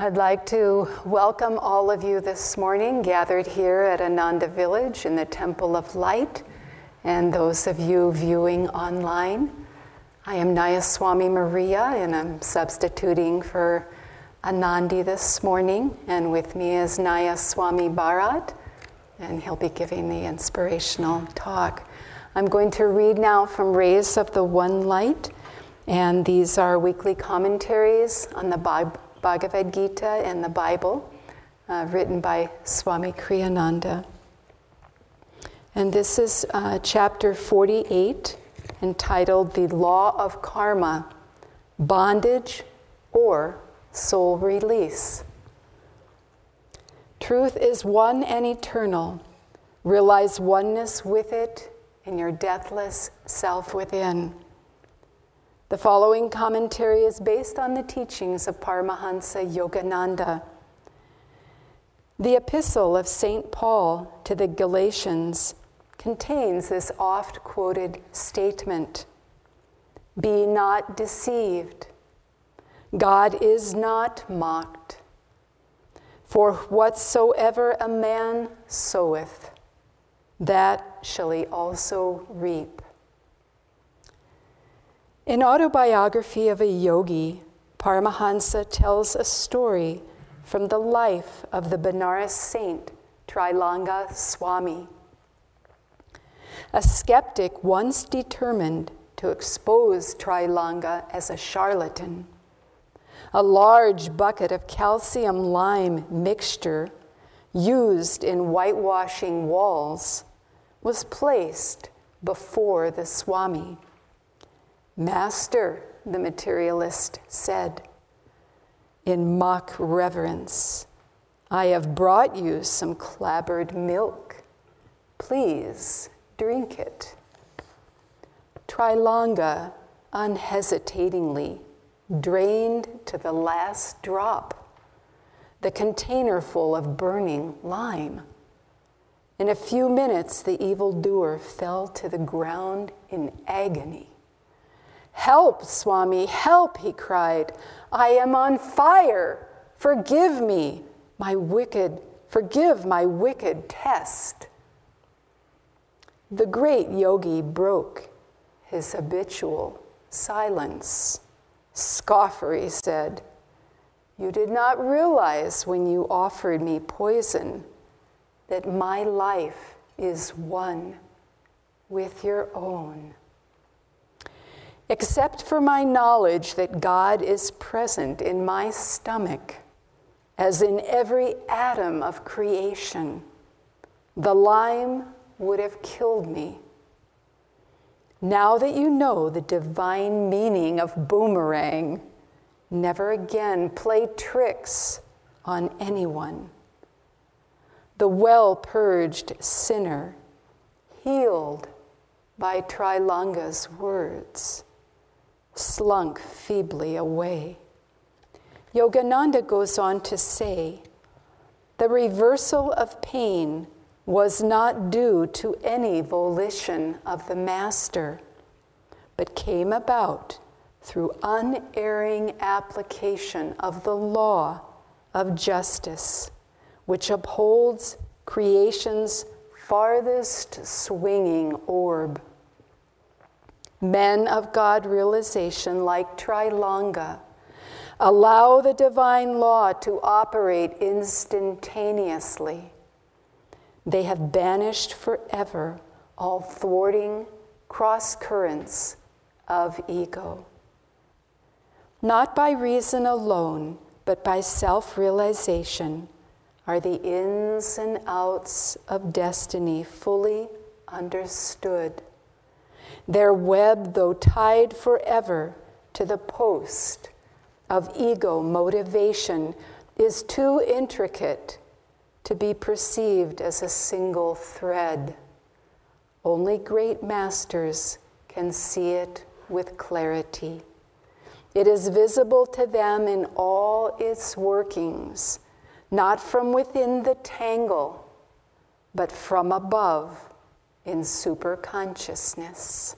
I'd like to welcome all of you this morning gathered here at Ananda Village in the Temple of Light, and those of you viewing online. I am Nayaswami Maria, and I'm substituting for Anandi this morning, and with me is Nayaswami Bharat, and he'll be giving the inspirational talk. I'm going to read now from Rays of the One Light, and these are weekly commentaries on the Bhagavad Gita and the Bible, uh, written by Swami Kriyananda. And this is uh, chapter 48, entitled The Law of Karma Bondage or Soul Release. Truth is one and eternal. Realize oneness with it in your deathless self within. The following commentary is based on the teachings of Paramahansa Yogananda. The epistle of St. Paul to the Galatians contains this oft quoted statement Be not deceived. God is not mocked. For whatsoever a man soweth, that shall he also reap. In Autobiography of a Yogi, Paramahansa tells a story from the life of the Benares saint Trailanga Swami. A skeptic once determined to expose Trailanga as a charlatan. A large bucket of calcium lime mixture used in whitewashing walls was placed before the Swami. Master, the materialist said, in mock reverence, I have brought you some clabbered milk. Please drink it. Trailanga unhesitatingly drained to the last drop the container full of burning lime. In a few minutes, the evildoer fell to the ground in agony. Help, Swami, help, he cried. I am on fire. Forgive me, my wicked, forgive my wicked test. The great yogi broke his habitual silence. Scoffer, he said, You did not realize when you offered me poison that my life is one with your own. Except for my knowledge that God is present in my stomach, as in every atom of creation, the lime would have killed me. Now that you know the divine meaning of boomerang, never again play tricks on anyone the well purged sinner, healed by Trailanga's words, slunk feebly away. Yogananda goes on to say the reversal of pain was not due to any volition of the Master, but came about through unerring application of the law of justice which upholds creation's farthest swinging orb. Men of God realization, like Trailanga, allow the divine law to operate instantaneously. They have banished forever all thwarting cross currents of ego. Not by reason alone, but by self realization are the ins and outs of destiny fully understood. Their web, though tied forever to the post of ego motivation, is too intricate to be perceived as a single thread. Only great masters can see it with clarity. It is visible to them in all its workings not from within the tangle, but from above in superconsciousness.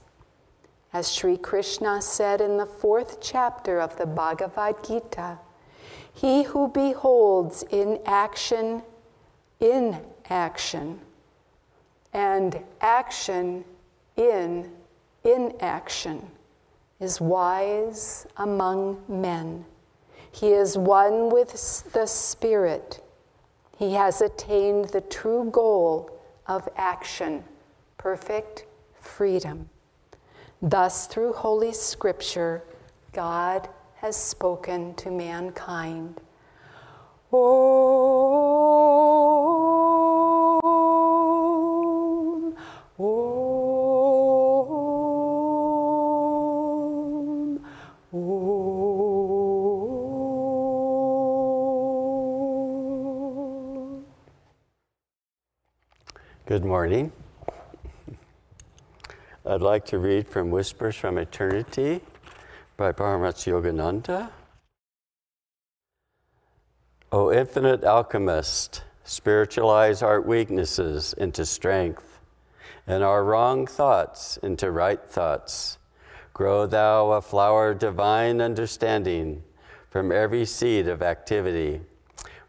As Sri Krishna said in the fourth chapter of the Bhagavad Gita, He who beholds in action, in action, and action in inaction is wise among men. He is one with the Spirit. He has attained the true goal of action, perfect freedom. Thus, through Holy Scripture, God has spoken to mankind. Om, Om, Om. Good morning. I'd like to read from Whispers from Eternity by Paramahansa Yogananda. O infinite alchemist, spiritualize our weaknesses into strength and our wrong thoughts into right thoughts. Grow thou a flower divine understanding from every seed of activity.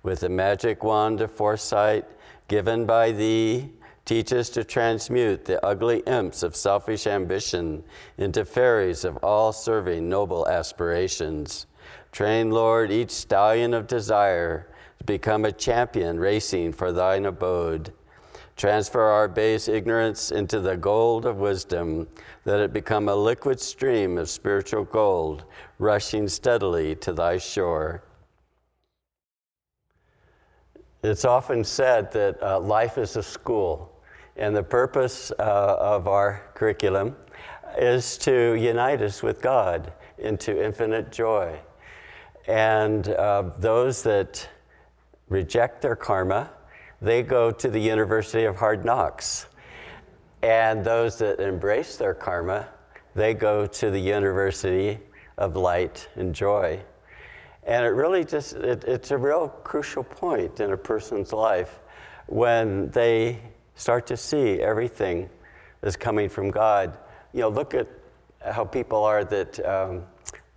With the magic wand of foresight given by thee, teach us to transmute the ugly imps of selfish ambition into fairies of all serving noble aspirations. Train, Lord, each stallion of desire to become a champion racing for thine abode. Transfer our base ignorance into the gold of wisdom, that it become a liquid stream of spiritual gold, rushing steadily to thy shore. It's often said that uh, life is a school, and the purpose uh, of our curriculum is to unite us with God into infinite joy. And uh, those that reject their karma, they go to the University of Hard Knocks. And those that embrace their karma, they go to the University of Light and Joy. And it really just, it, it's a real crucial point in a person's life when they start to see everything that's coming from God. You know, look at how people are that, um,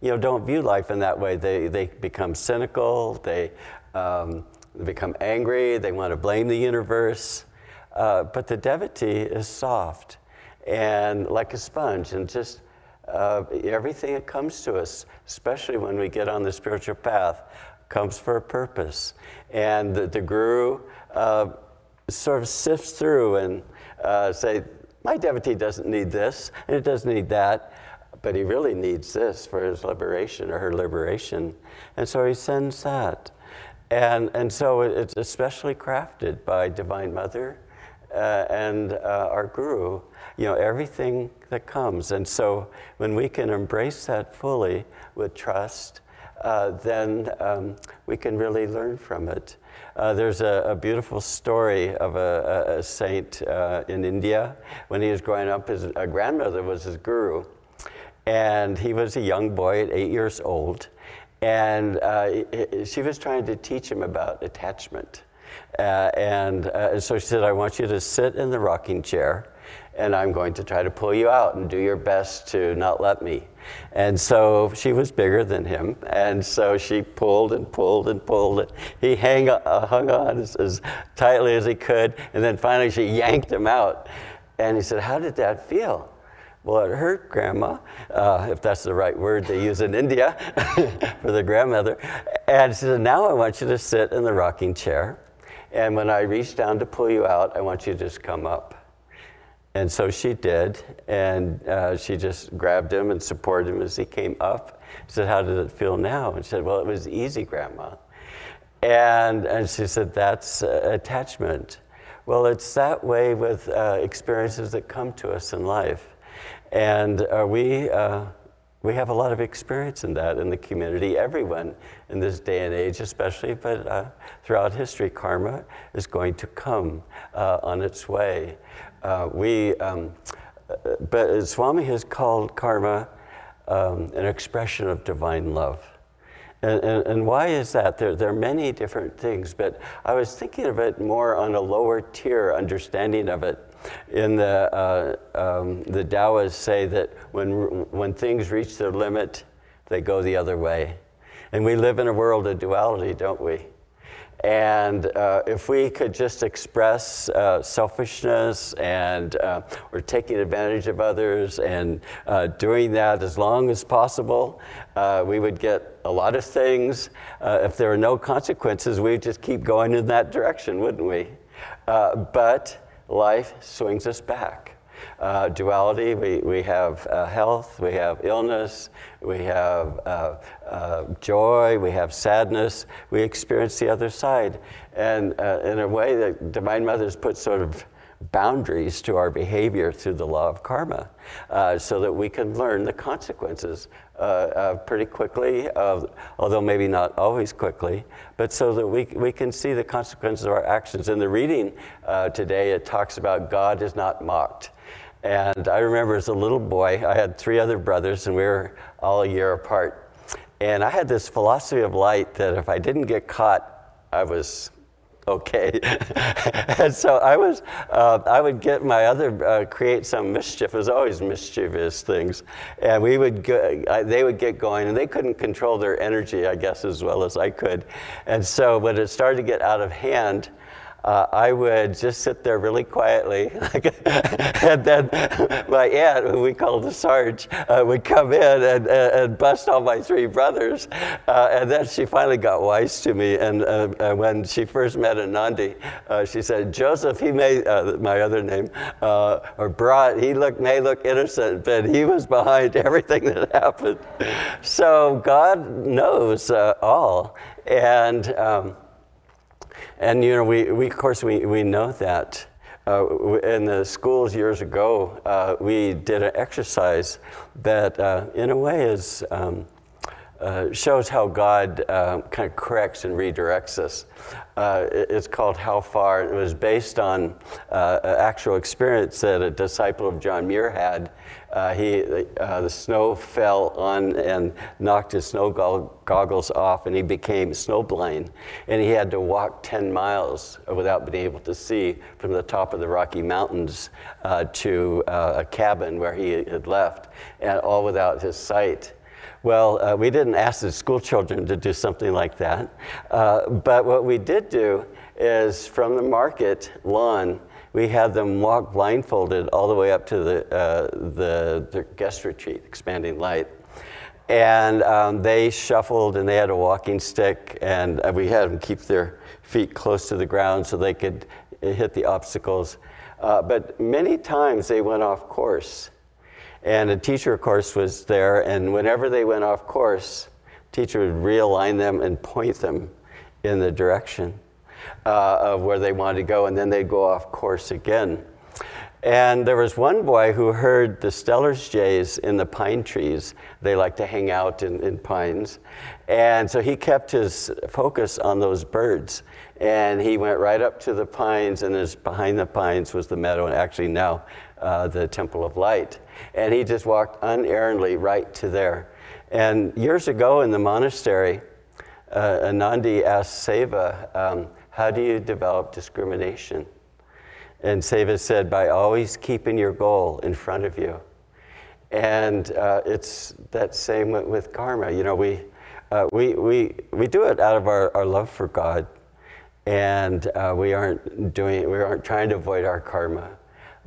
you know, don't view life in that way. They, they become cynical, they, um, become angry, they want to blame the universe. Uh, but the devotee is soft and like a sponge and just uh, everything that comes to us, especially when we get on the spiritual path, comes for a purpose. And the, the guru uh, sort of sifts through and uh, say, my devotee doesn't need this, and it doesn't need that, but he really needs this for his liberation or her liberation. And so he sends that. And, and so it's especially crafted by Divine Mother uh, and uh, our guru, you know, everything that comes. And so when we can embrace that fully with trust, uh, then um, we can really learn from it. Uh, there's a, a, beautiful story of a, a, a saint uh, in India. When he was growing up, his grandmother was his guru. And he was a young boy at eight years old. And uh, she was trying to teach him about attachment. Uh, and so she said, I want you to sit in the rocking chair and I'm going to try to pull you out and do your best to not let me. And so she was bigger than him, and so she pulled and pulled and pulled. And He hang, uh, hung on as, as tightly as he could, and then finally she yanked him out. And he said, How did that feel? Well, it hurt grandma, uh, if that's the right word they use in India for the grandmother. And she said, Now I want you to sit in the rocking chair. And when I reach down to pull you out, I want you to just come up. And so she did, and uh, she just grabbed him and supported him as he came up. She said, How did it feel now? And she said, Well, it was easy, Grandma. And, and she said, That's uh, attachment. Well, it's that way with uh, experiences that come to us in life. And uh, we, uh, we have a lot of experience in that in the community. Everyone in this day and age, especially, but uh, throughout history, karma is going to come on its way uh, we, um, but Swami has called karma um, an expression of divine love. And, and, and, why is that? There, there are many different things, but I was thinking of it more on a lower tier understanding of it. In the, uh, um, the Taoists say that when, when things reach their limit, they go the other way. And we live in a world of duality, don't we? And uh, if we could just express uh, selfishness and uh, or taking advantage of others and uh, doing that as long as possible, uh, we would get a lot of things. Uh, if there are no consequences, we'd just keep going in that direction, wouldn't we? but life swings us back uh, duality. We, we have uh, health, we have illness, we have uh, uh joy, we have sadness. We experience the other side. And uh, in a way, the Divine Mother's put sort of boundaries to our behavior through the law of karma uh, so that we can learn the consequences uh, uh, pretty quickly, although maybe not always quickly, but so that we, we can see the consequences of our actions. In the reading uh, today, it talks about God is not mocked. And I remember as a little boy, I had three other brothers, and we were all a year apart. And I had this philosophy of light that if I didn't get caught, I was okay. and so I was, uh, I would get my other, uh, create some mischief. Was always mischievous things. And we would go, I, they would get going, and they couldn't control their energy, I guess, as well as I could. And so when it started to get out of hand, uh, I would just sit there really quietly. and then my aunt, who we called the Sarge, uh, would come in and, and, bust all my three brothers. Uh, and then she finally got wise to me. And uh, when she first met Anandi, uh, she said, Joseph, he may, uh, my other name, or Brat, he look, may look innocent, but he was behind everything that happened. So God knows all. And um, and you know, we, we of course we, we know that. Uh, in the schools years ago, uh, we did an exercise that, uh, in a way, is um, uh, shows how God uh, kind of corrects and redirects us. Uh, it's called How Far. It was based on uh, actual experience that a disciple of John Muir had. Uh, he, uh, the snow fell on and knocked his snow goggles off, and he became snowblind. And he had to walk 10 miles without being able to see from the top of the Rocky Mountains to a cabin where he had left, and all without his sight. Well, uh, we didn't ask the school children to do something like that. Uh, but what we did do is from the market lawn, we had them walk blindfolded all the way up to the, uh, the, the, guest retreat, Expanding Light. And um, they shuffled and they had a walking stick, and uh, we had them keep their feet close to the ground so they could hit the obstacles. Uh, but many times they went off course. And a teacher, of course, was there, and whenever they went off course, teacher would realign them and point them in the direction uh, of where they wanted to go, and then they'd go off course again. And there was one boy who heard the Steller's jays in the pine trees. They like to hang out in, in pines. And so he kept his focus on those birds. And he went right up to the pines, and as behind the pines was the meadow, and actually now uh, the Temple of Light. And he just walked unerringly right to there. And years ago in the monastery, uh, Anandi asked Seva, um, How do you develop discrimination? And Seva said, By always keeping your goal in front of you. And uh, it's that same with, with, karma. You know, we, uh, we, we, we do it out of our, our love for God. And uh, we aren't doing we aren't trying to avoid our karma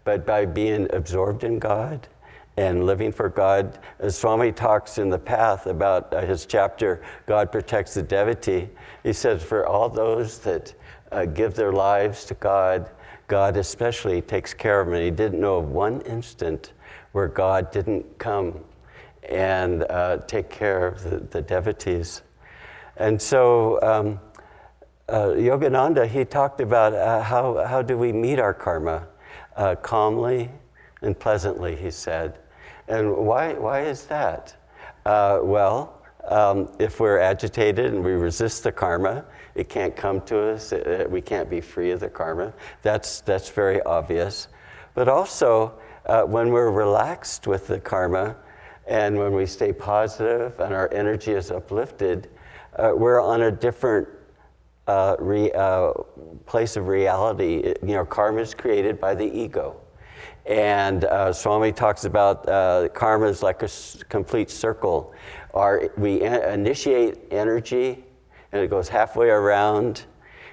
but by being absorbed in God and living for God. As Swami talks in the path about uh, his chapter, God protects the devotee, he says, for all those that uh, give their lives to God, God especially takes care of them. And he didn't know of one instant where God didn't come and uh, take care of the, the devotees. And so, um, uh, Yogananda, he talked about uh, how, how do we meet our karma uh, calmly and pleasantly, he said. And why, why is that? Uh, well, um, if we're agitated and we resist the karma, it can't come to us. It, we can't be free of the karma. That's, that's very obvious. But also, uh, when we're relaxed with the karma and when we stay positive and our energy is uplifted, uh, we're on a different uh, re, uh, place of reality. You know, karma is created by the ego. And uh, Swami talks about uh, karma is like a s- complete circle. Our, we initiate energy, and it goes halfway around,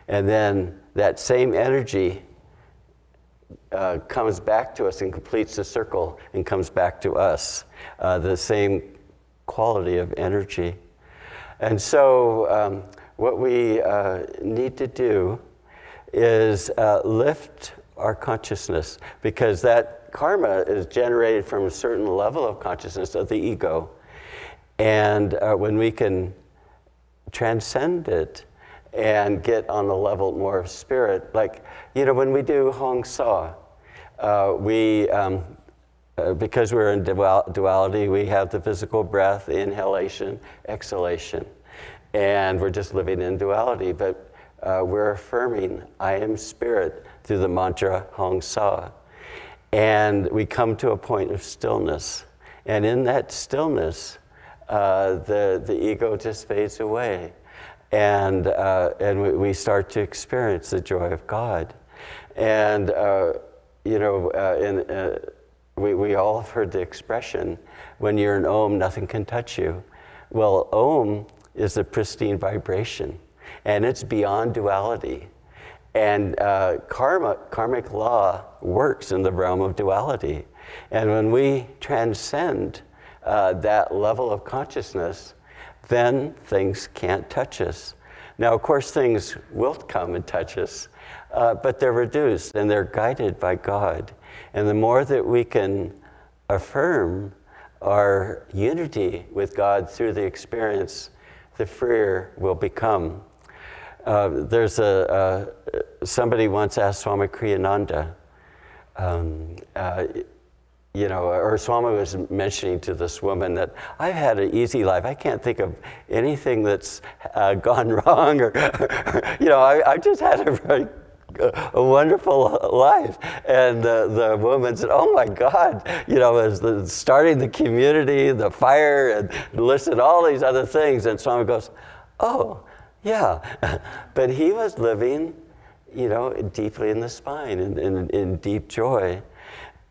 and then that same energy uh, comes back to us and completes the circle and comes back to us. Uh, the same quality of energy. And so, um, what we uh, need to do is uh, lift our consciousness because that karma is generated from a certain level of consciousness of the ego. And uh, when we can transcend it and get on the level more of spirit, like, you know, when we do Hong Sau, uh, we, um, uh, because we're in duality, we have the physical breath, inhalation, exhalation, and we're just living in duality. But uh, we're affirming, I am spirit, through the mantra Hong Sau. And we come to a point of stillness. And in that stillness, uh, the, the ego just fades away. And, uh, and we, we start to experience the joy of God. And, uh, you know, uh, in, uh, we, we all have heard the expression when you're in Om, nothing can touch you. Well, Om is a pristine vibration, and it's beyond duality. And uh, karma, karmic law works in the realm of duality. And when we transcend uh, that level of consciousness, then things can't touch us. Now, of course, things will come and touch us, uh, but they're reduced and they're guided by God. And the more that we can affirm our unity with God through the experience, the freer we'll become. Uh, there's a, uh, somebody once asked Swami Kriyananda, um, uh, you know, or Swami was mentioning to this woman that I've had an easy life. I can't think of anything that's uh, gone wrong, or, you know, I, have just had a very a wonderful life. And the woman said, Oh my God, you know, as the, starting the community, the fire, and listed all these other things. And Swami goes, Oh, yeah. but he was living, you know, deeply in the spine, in, in, in deep joy.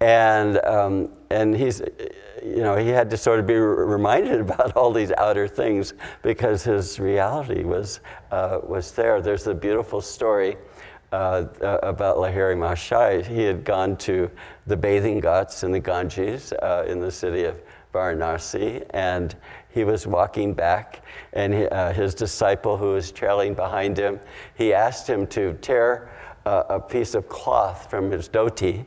And, um, and he's, you know, he had to sort of be reminded about all these outer things because his reality was, uh, was there. There's a beautiful story uh, uh, about Lahiri Mahashaya. He had gone to the bathing ghats in the Ganges uh, in the city of Varanasi, and he was walking back, and he, uh, his disciple, who was trailing behind him, he asked him to tear uh, a piece of cloth from his dhoti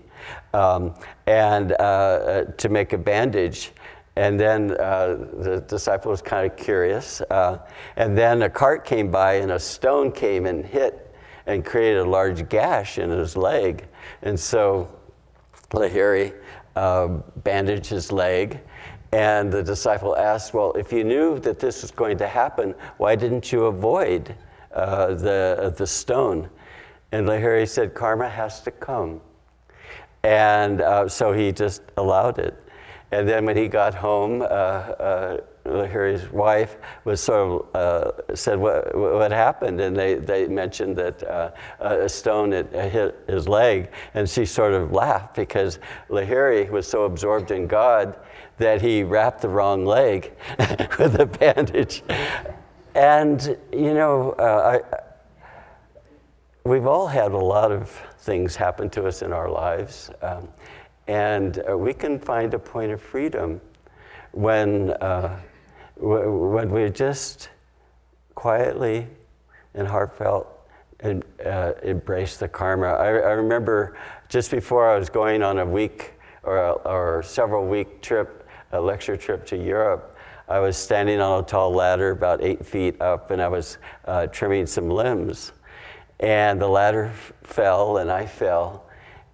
um, and uh, to make a bandage. And then uh, the disciple was kind of curious. Uh, and then a cart came by, and a stone came and hit and created a large gash in his leg. And so Lahiri uh, bandaged his leg. And the disciple asked, Well, if you knew that this was going to happen, why didn't you avoid uh, the, the stone? And Lahiri said, Karma has to come. And uh, so he just allowed it. And then when he got home, uh, uh, Lahiri's wife was sort of uh, said what, what happened, and they, they mentioned that uh, a stone had hit his leg, and she sort of laughed because Lahiri was so absorbed in God that he wrapped the wrong leg with a bandage. And you know, uh, I, we've all had a lot of things happen to us in our lives, um, and uh, we can find a point of freedom when uh, when we just quietly and heartfelt and, uh, embrace the karma. I, I, remember just before I was going on a week or, or several week trip, a lecture trip to Europe, I was standing on a tall ladder about eight feet up and I was uh, trimming some limbs. And the ladder fell and I fell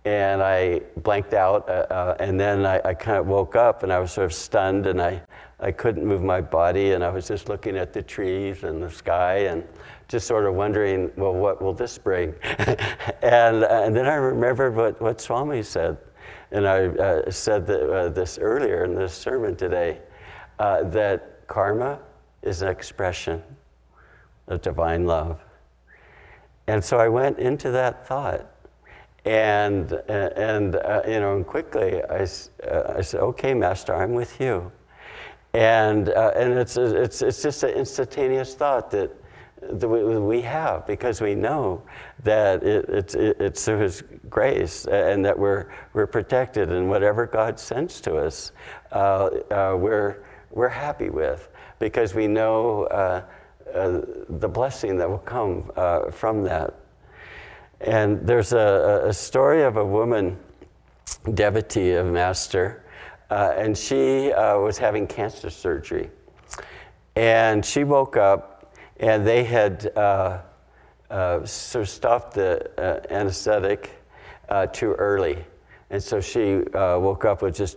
and I blanked out. Uh, uh, and then I, I kind of woke up and I was sort of stunned and I I couldn't move my body, and I was just looking at the trees and the sky and just sort of wondering, well, what will this bring? and, uh, and then I remembered what, what Swami said. And I uh, said that, uh, this earlier in this sermon today uh, that karma is an expression of divine love. And so I went into that thought. And, and uh, you know, and quickly I, uh, I said, okay, Master, I'm with you. And, uh, and it's, it's, it's just an instantaneous thought that, that we have because we know that it, it's, it's through His grace and that we're, we're protected and whatever God sends to us, uh, uh, we're, we're happy with because we know uh, uh the blessing that will come uh, from that. And there's a, a story of a woman, devotee of Master, uh, and she uh, was having cancer surgery. And she woke up, and they had uh, uh sort of stopped the uh, anesthetic uh, too early. And so she woke up with just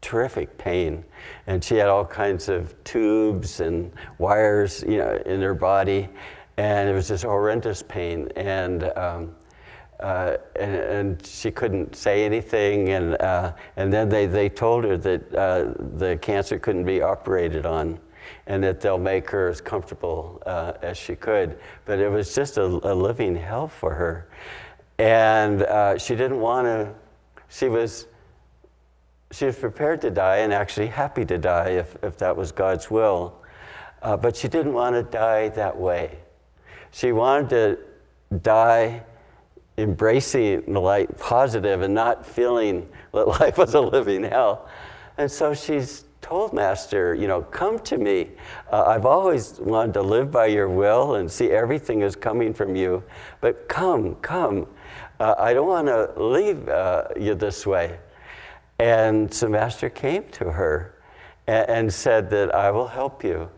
terrific pain. And she had all kinds of tubes and wires you know, in her body and it was just horrendous pain. And, um, uh, and, and, she couldn't say anything. And, uh, and then they, they told her that uh, the cancer couldn't be operated on and that they'll make her as comfortable uh, as she could. But it was just a, a living hell for her. And uh, she didn't want to, she was, she was prepared to die and actually happy to die if, if that was God's will. Uh, but she didn't want to die that way. She wanted to die embracing the light positive and not feeling that life was a living hell. And so she's told Master, you know, come to me. Uh, I've always wanted to live by your will and see everything is coming from you, but come, come. Uh, I don't want to leave uh, you this way. And so Master came to her and, and said that I will help you.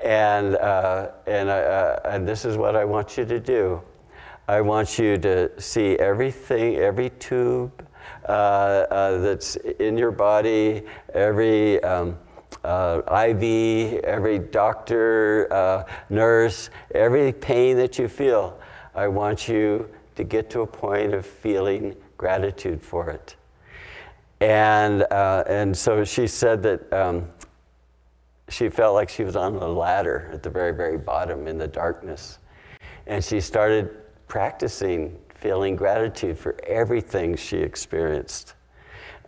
And, uh, and, uh, and this is what I want you to do. I want you to see everything, every tube uh, uh that's in your body, every um, uh, IV, every doctor, uh, nurse, every pain that you feel. I want you to get to a point of feeling gratitude for it. And, and so she said that um, she felt like she was on a ladder at the very, very bottom in the darkness. And she started practicing feeling gratitude for everything she experienced.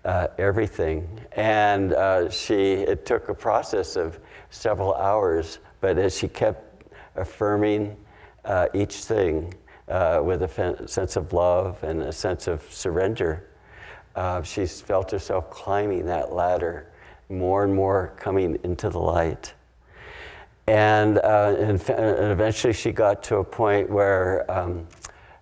Uh, everything. And uh, she, it took a process of several hours, but as she kept affirming uh, each thing uh, with a sense of love and a sense of surrender, uh, she felt herself climbing that ladder more and more coming into the light. And, uh, and, and, eventually she got to a point where um,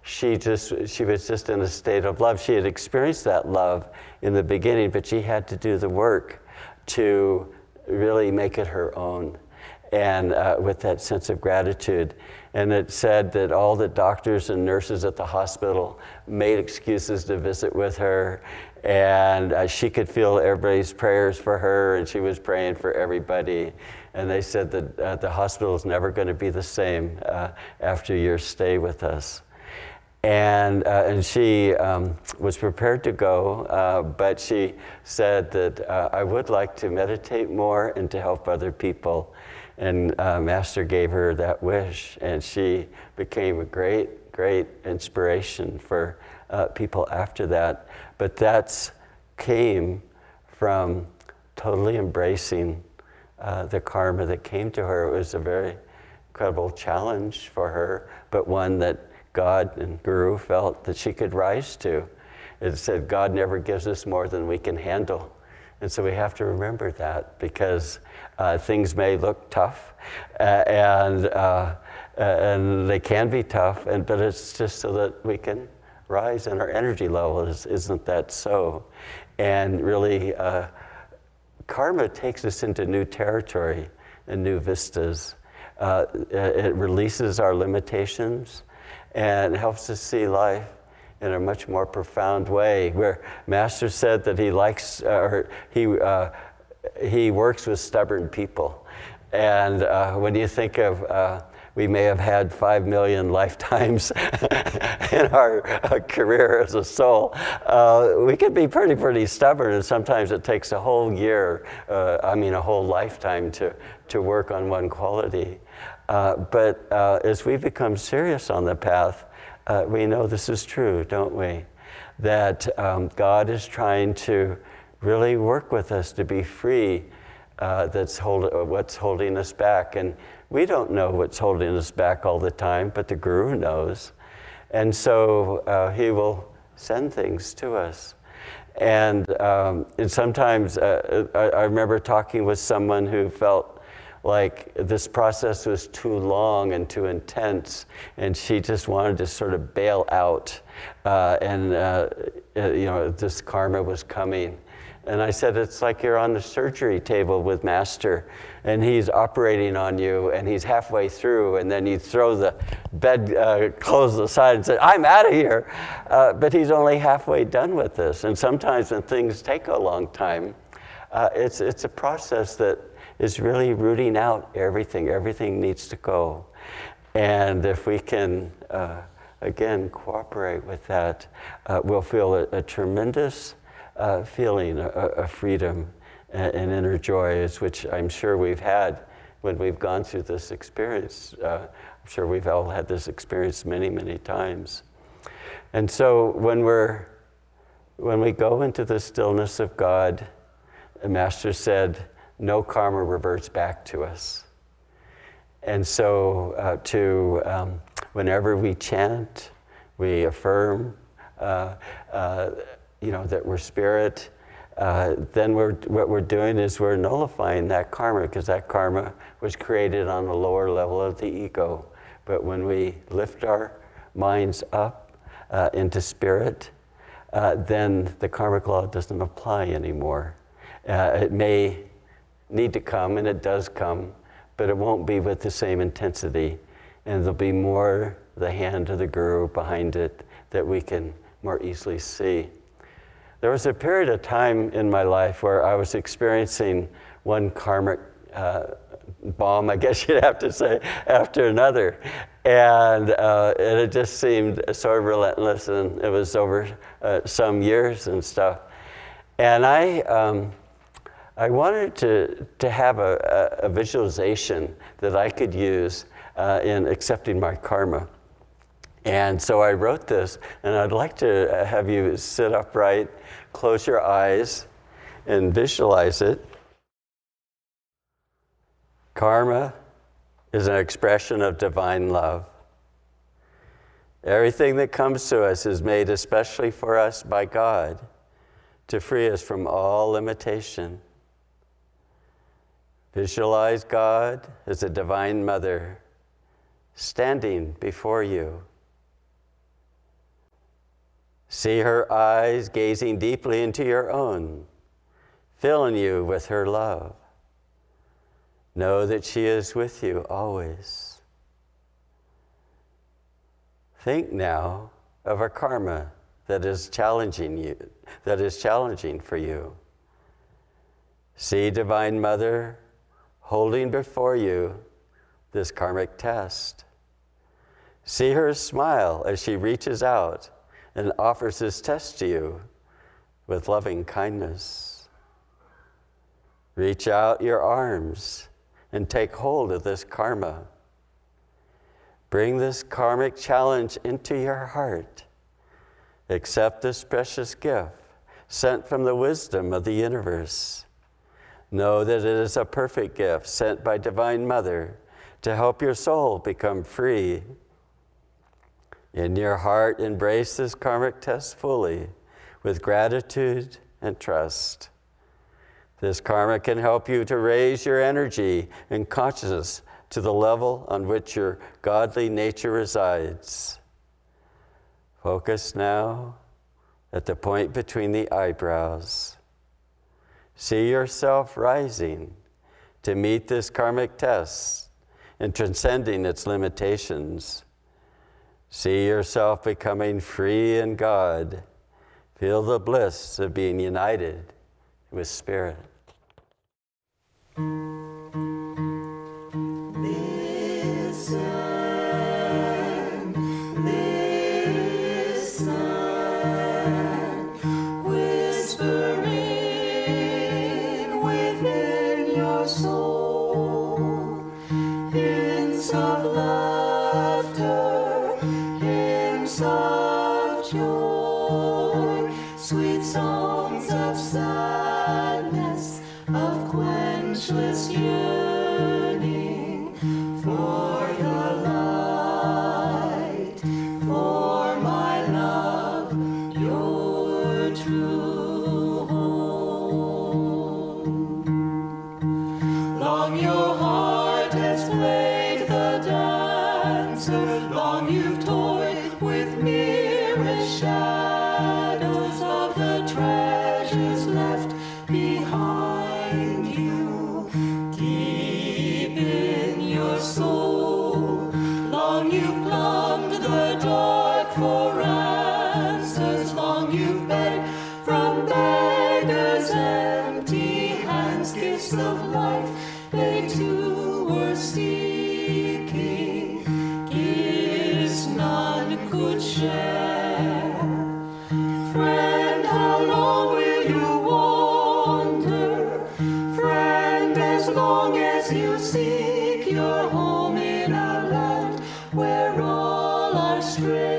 she just she was just in a state of love. She had experienced that love in the beginning, but she had to do the work to really make it her own, and uh, with that sense of gratitude. And it said that all the doctors and nurses at the hospital made excuses to visit with her, and uh, she could feel everybody's prayers for her, and she was praying for everybody. And they said that uh, the hospital is never going to be the same uh, after your stay with us. And, uh, and she um, was prepared to go, uh, but she said that uh, I would like to meditate more and to help other people. And Master gave her that wish, and she became a great, great inspiration for people after that. But that came from totally embracing uh, the karma that came to her. It was a very incredible challenge for her, but one that God and Guru felt that she could rise to. It said, God never gives us more than we can handle. And so we have to remember that because uh, things may look tough uh, and, uh, and they can be tough, and, but it's just so that we can rise in our energy levels. Isn't that so? And really, uh, karma takes us into new territory and new vistas. Uh, it releases our limitations and helps us see life in a much more profound way. Where Master said that he likes, uh, or he, uh, he works with stubborn people. And uh, when you think of uh, we may have had five million lifetimes in our uh, career as a soul. We can be pretty, pretty stubborn, and sometimes it takes a whole year, I mean, a whole lifetime to, to work on one quality. But as we become serious on the path, uh, we know this is true, don't we? That um, God is trying to really work with us to be free. Uh, that's hold, uh, what's holding us back. And we don't know what's holding us back all the time, but the Guru knows. And so uh, he will send things to us. And, um, and sometimes uh, I, I remember talking with someone who felt like this process was too long and too intense, and she just wanted to sort of bail out. Uh, and, uh, uh, you know, this karma was coming. And I said, it's like you're on the surgery table with Master, and he's operating on you, and he's halfway through, and then you throw the bed uh, clothes aside and say, I'm out of here. Uh, but he's only halfway done with this. And sometimes when things take a long time, uh, it's, it's a process that is really rooting out everything. Everything needs to go. And if we can, uh, again, cooperate with that, uh, we'll feel a, a tremendous uh, feeling of freedom and, and, inner joy, which I'm sure we've had when we've gone through this experience. Uh, I'm sure we've all had this experience many, many times. And so when we're when we go into the stillness of God, the Master said, no karma reverts back to us. And so, uh, to um, whenever we chant, we affirm, uh, uh, you know, that we're spirit. Uh, then we're, what we're doing is we're nullifying that karma because that karma was created on the lower level of the ego. But when we lift our minds up uh, into spirit, uh, then the karmic law doesn't apply anymore. it may need to come, and it does come, but it won't be with the same intensity. And there'll be more the hand of the guru behind it that we can more easily see. There was a period of time in my life where I was experiencing one karmic uh, bomb, I guess you'd have to say, after another. And, uh, and it just seemed sort of relentless, and it was over uh, some years and stuff. And I, um, I wanted to, to have a, a, visualization that I could use uh, in accepting my karma. And so I wrote this, and I'd like to have you sit upright, close your eyes, and visualize it. Karma is an expression of divine love. Everything that comes to us is made especially for us by God to free us from all limitation. Visualize God as a divine mother standing before you. See her eyes gazing deeply into your own, filling you with her love. Know that she is with you always. Think now of a karma that is challenging you, that is challenging for you. See, Divine Mother, holding before you this karmic test. See her smile as she reaches out and offers this test to you with loving kindness. Reach out your arms and take hold of this karma. Bring this karmic challenge into your heart. Accept this precious gift sent from the wisdom of the universe. Know that it is a perfect gift sent by Divine Mother to help your soul become free. In your heart, embrace this karmic test fully with gratitude and trust. This karma can help you to raise your energy and consciousness to the level on which your godly nature resides. Focus now at the point between the eyebrows. See yourself rising to meet this karmic test and transcending its limitations. See yourself becoming free in God. Feel the bliss of being united with Spirit. as long as you seek your home in a land where all are straight.